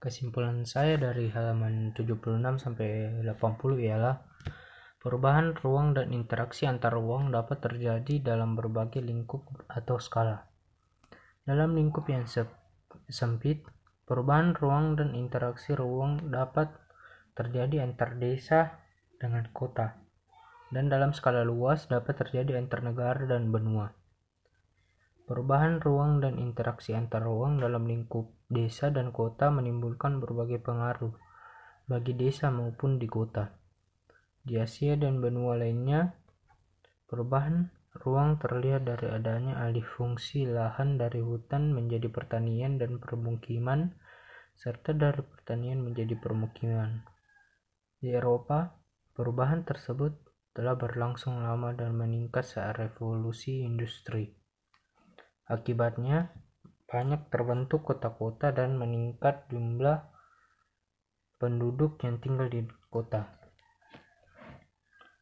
kesimpulan saya dari halaman 76 sampai 80 ialah perubahan ruang dan interaksi antar ruang dapat terjadi dalam berbagai lingkup atau skala. Dalam lingkup yang sempit, perubahan ruang dan interaksi ruang dapat terjadi antar desa dengan kota, dan dalam skala luas dapat terjadi antar negara dan benua. Perubahan ruang dan interaksi antar ruang dalam lingkup desa dan kota menimbulkan berbagai pengaruh bagi desa maupun di kota. Di Asia dan benua lainnya, perubahan ruang terlihat dari adanya alih fungsi lahan dari hutan menjadi pertanian dan permukiman, serta dari pertanian menjadi permukiman. Di Eropa, perubahan tersebut telah berlangsung lama dan meningkat saat revolusi industri. Akibatnya, banyak terbentuk kota-kota dan meningkat jumlah penduduk yang tinggal di kota.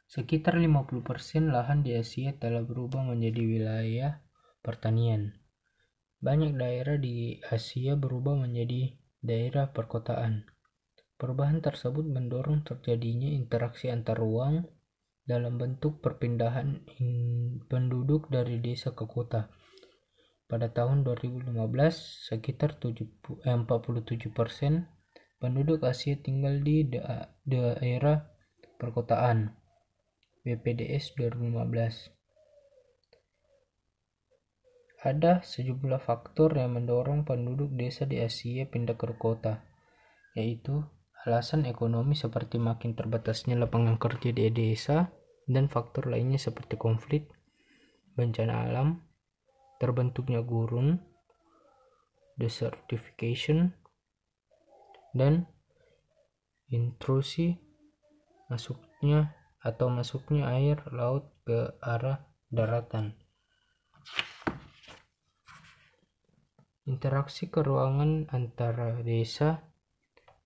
Sekitar 50% lahan di Asia telah berubah menjadi wilayah pertanian. Banyak daerah di Asia berubah menjadi daerah perkotaan. Perubahan tersebut mendorong terjadinya interaksi antar ruang dalam bentuk perpindahan penduduk dari desa ke kota. Pada tahun 2015, sekitar 47 persen penduduk Asia tinggal di daerah perkotaan. BPDS 2015 ada sejumlah faktor yang mendorong penduduk desa di Asia pindah ke kota, yaitu alasan ekonomi seperti makin terbatasnya lapangan kerja di desa dan faktor lainnya seperti konflik, bencana alam, terbentuknya gurun, desertification, dan intrusi masuknya atau masuknya air laut ke arah daratan. Interaksi keruangan antara desa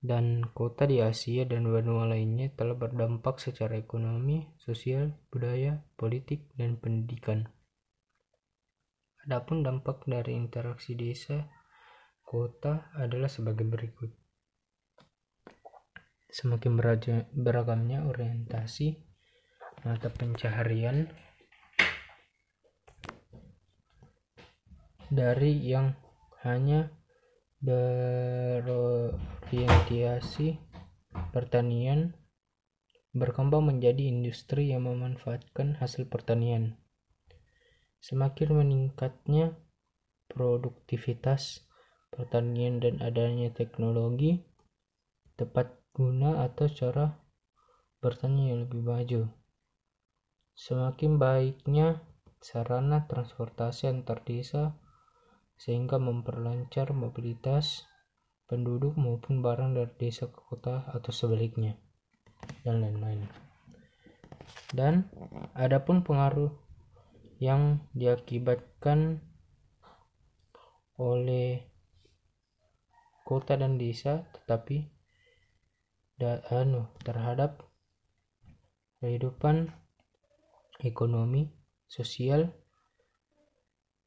dan kota di Asia dan benua lainnya telah berdampak secara ekonomi, sosial, budaya, politik, dan pendidikan. Adapun dampak dari interaksi desa kota adalah sebagai berikut. Semakin beragamnya orientasi mata pencaharian dari yang hanya berorientasi pertanian berkembang menjadi industri yang memanfaatkan hasil pertanian Semakin meningkatnya produktivitas pertanian dan adanya teknologi tepat guna atau cara bertani yang lebih maju. Semakin baiknya sarana transportasi antar desa sehingga memperlancar mobilitas penduduk maupun barang dari desa ke kota atau sebaliknya dan lain-lain. Dan adapun pengaruh yang diakibatkan oleh kota dan desa tetapi da, anu terhadap kehidupan ekonomi, sosial,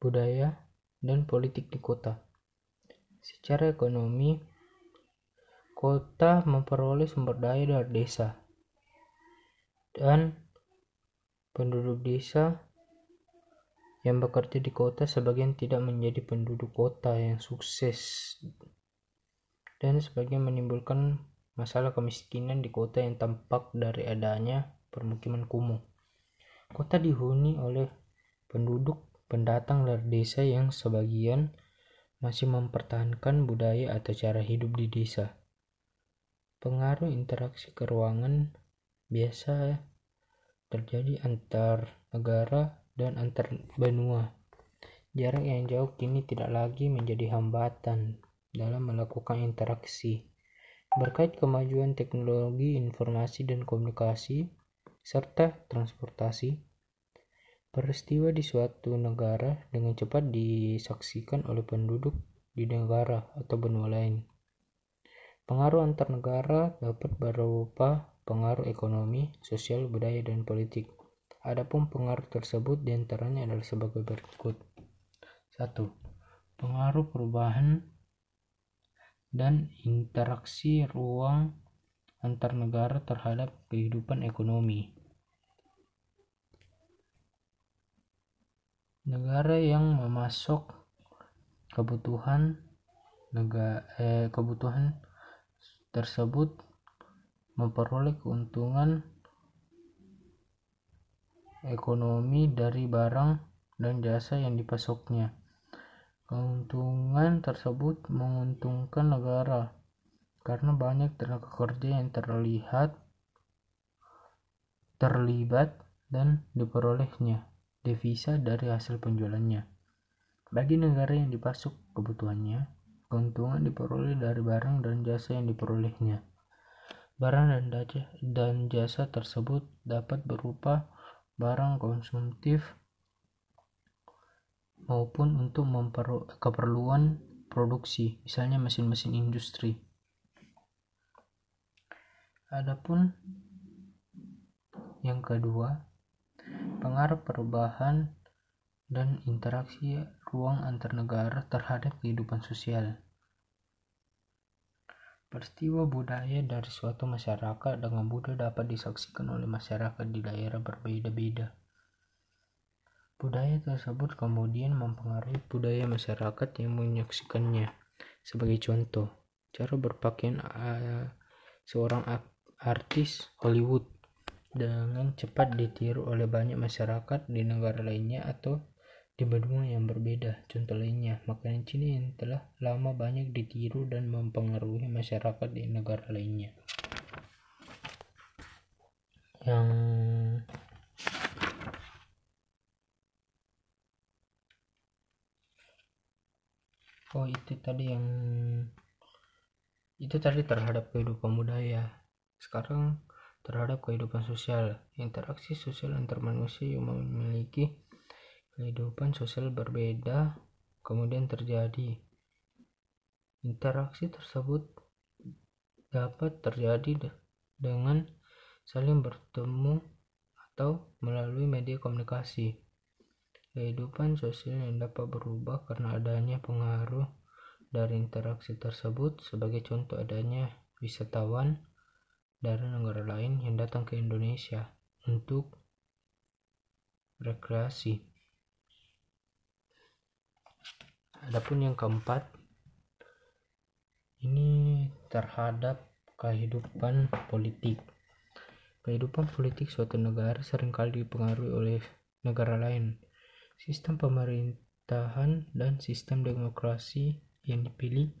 budaya, dan politik di kota. Secara ekonomi, kota memperoleh sumber daya dari desa, dan penduduk desa yang bekerja di kota sebagian tidak menjadi penduduk kota yang sukses dan sebagian menimbulkan masalah kemiskinan di kota yang tampak dari adanya permukiman kumuh. Kota dihuni oleh penduduk pendatang dari desa yang sebagian masih mempertahankan budaya atau cara hidup di desa. Pengaruh interaksi keruangan biasa terjadi antar negara dan antar benua. Jarak yang jauh kini tidak lagi menjadi hambatan dalam melakukan interaksi. Berkait kemajuan teknologi informasi dan komunikasi, serta transportasi, peristiwa di suatu negara dengan cepat disaksikan oleh penduduk di negara atau benua lain. Pengaruh antar negara dapat berupa pengaruh ekonomi, sosial, budaya, dan politik. Adapun pengaruh tersebut di antaranya adalah sebagai berikut. 1. Pengaruh perubahan dan interaksi ruang antar negara terhadap kehidupan ekonomi. Negara yang memasok kebutuhan negara eh, kebutuhan tersebut memperoleh keuntungan ekonomi dari barang dan jasa yang dipasoknya. Keuntungan tersebut menguntungkan negara karena banyak tenaga kerja yang terlihat terlibat dan diperolehnya devisa dari hasil penjualannya. Bagi negara yang dipasok kebutuhannya, keuntungan diperoleh dari barang dan jasa yang diperolehnya. Barang dan jasa tersebut dapat berupa barang konsumtif maupun untuk keperluan produksi, misalnya mesin-mesin industri. Adapun yang kedua, pengaruh perubahan dan interaksi ruang antar negara terhadap kehidupan sosial. Peristiwa budaya dari suatu masyarakat dengan mudah dapat disaksikan oleh masyarakat di daerah berbeda-beda. Budaya tersebut kemudian mempengaruhi budaya masyarakat yang menyaksikannya. Sebagai contoh, cara berpakaian uh, seorang artis Hollywood dengan cepat ditiru oleh banyak masyarakat di negara lainnya atau di benua yang berbeda. Contoh lainnya, makanan Cina yang telah lama banyak ditiru dan mempengaruhi masyarakat di negara lainnya. Yang oh itu tadi yang itu tadi terhadap kehidupan budaya sekarang terhadap kehidupan sosial interaksi sosial antar manusia yang memiliki kehidupan sosial berbeda kemudian terjadi interaksi tersebut dapat terjadi dengan saling bertemu atau melalui media komunikasi Kehidupan sosial yang dapat berubah karena adanya pengaruh dari interaksi tersebut sebagai contoh adanya wisatawan dari negara lain yang datang ke Indonesia untuk rekreasi. Adapun yang keempat, ini terhadap kehidupan politik. Kehidupan politik suatu negara sering kali dipengaruhi oleh negara lain sistem pemerintahan dan sistem demokrasi yang dipilih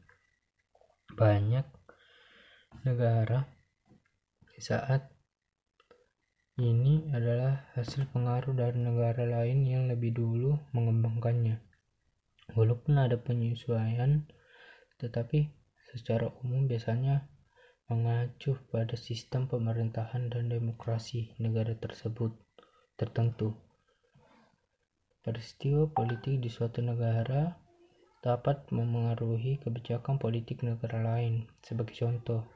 banyak negara saat ini adalah hasil pengaruh dari negara lain yang lebih dulu mengembangkannya. Walaupun ada penyesuaian, tetapi secara umum biasanya mengacu pada sistem pemerintahan dan demokrasi negara tersebut tertentu. Peristiwa politik di suatu negara dapat memengaruhi kebijakan politik negara lain. Sebagai contoh,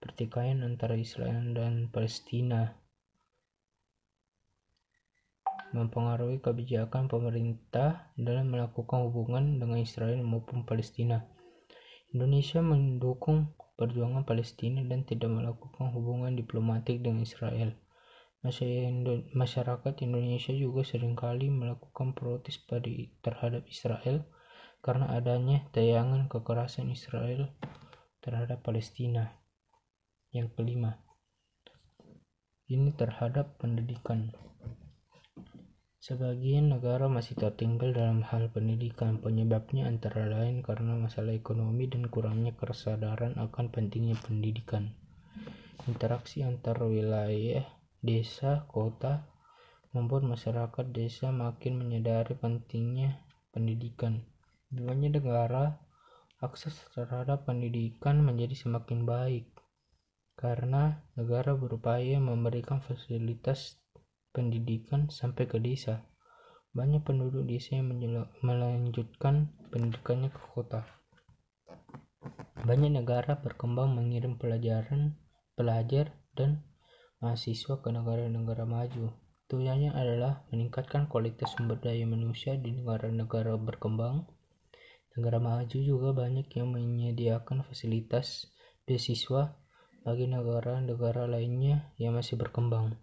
pertikaian antara Israel dan Palestina mempengaruhi kebijakan pemerintah dalam melakukan hubungan dengan Israel maupun Palestina. Indonesia mendukung perjuangan Palestina dan tidak melakukan hubungan diplomatik dengan Israel. Masyarakat Indonesia juga sering kali melakukan protes terhadap Israel karena adanya tayangan kekerasan Israel terhadap Palestina. Yang kelima, ini terhadap pendidikan. Sebagian negara masih tertinggal dalam hal pendidikan. Penyebabnya antara lain karena masalah ekonomi dan kurangnya kesadaran akan pentingnya pendidikan. Interaksi antar wilayah desa kota membuat masyarakat desa makin menyadari pentingnya pendidikan. Di banyak negara, akses terhadap pendidikan menjadi semakin baik karena negara berupaya memberikan fasilitas pendidikan sampai ke desa. Banyak penduduk desa yang melanjutkan pendidikannya ke kota. Banyak negara berkembang mengirim pelajaran, pelajar, dan mahasiswa ke negara-negara maju. Tujuannya adalah meningkatkan kualitas sumber daya manusia di negara-negara berkembang Negara maju juga banyak yang menyediakan fasilitas beasiswa bagi negara-negara lainnya yang masih berkembang.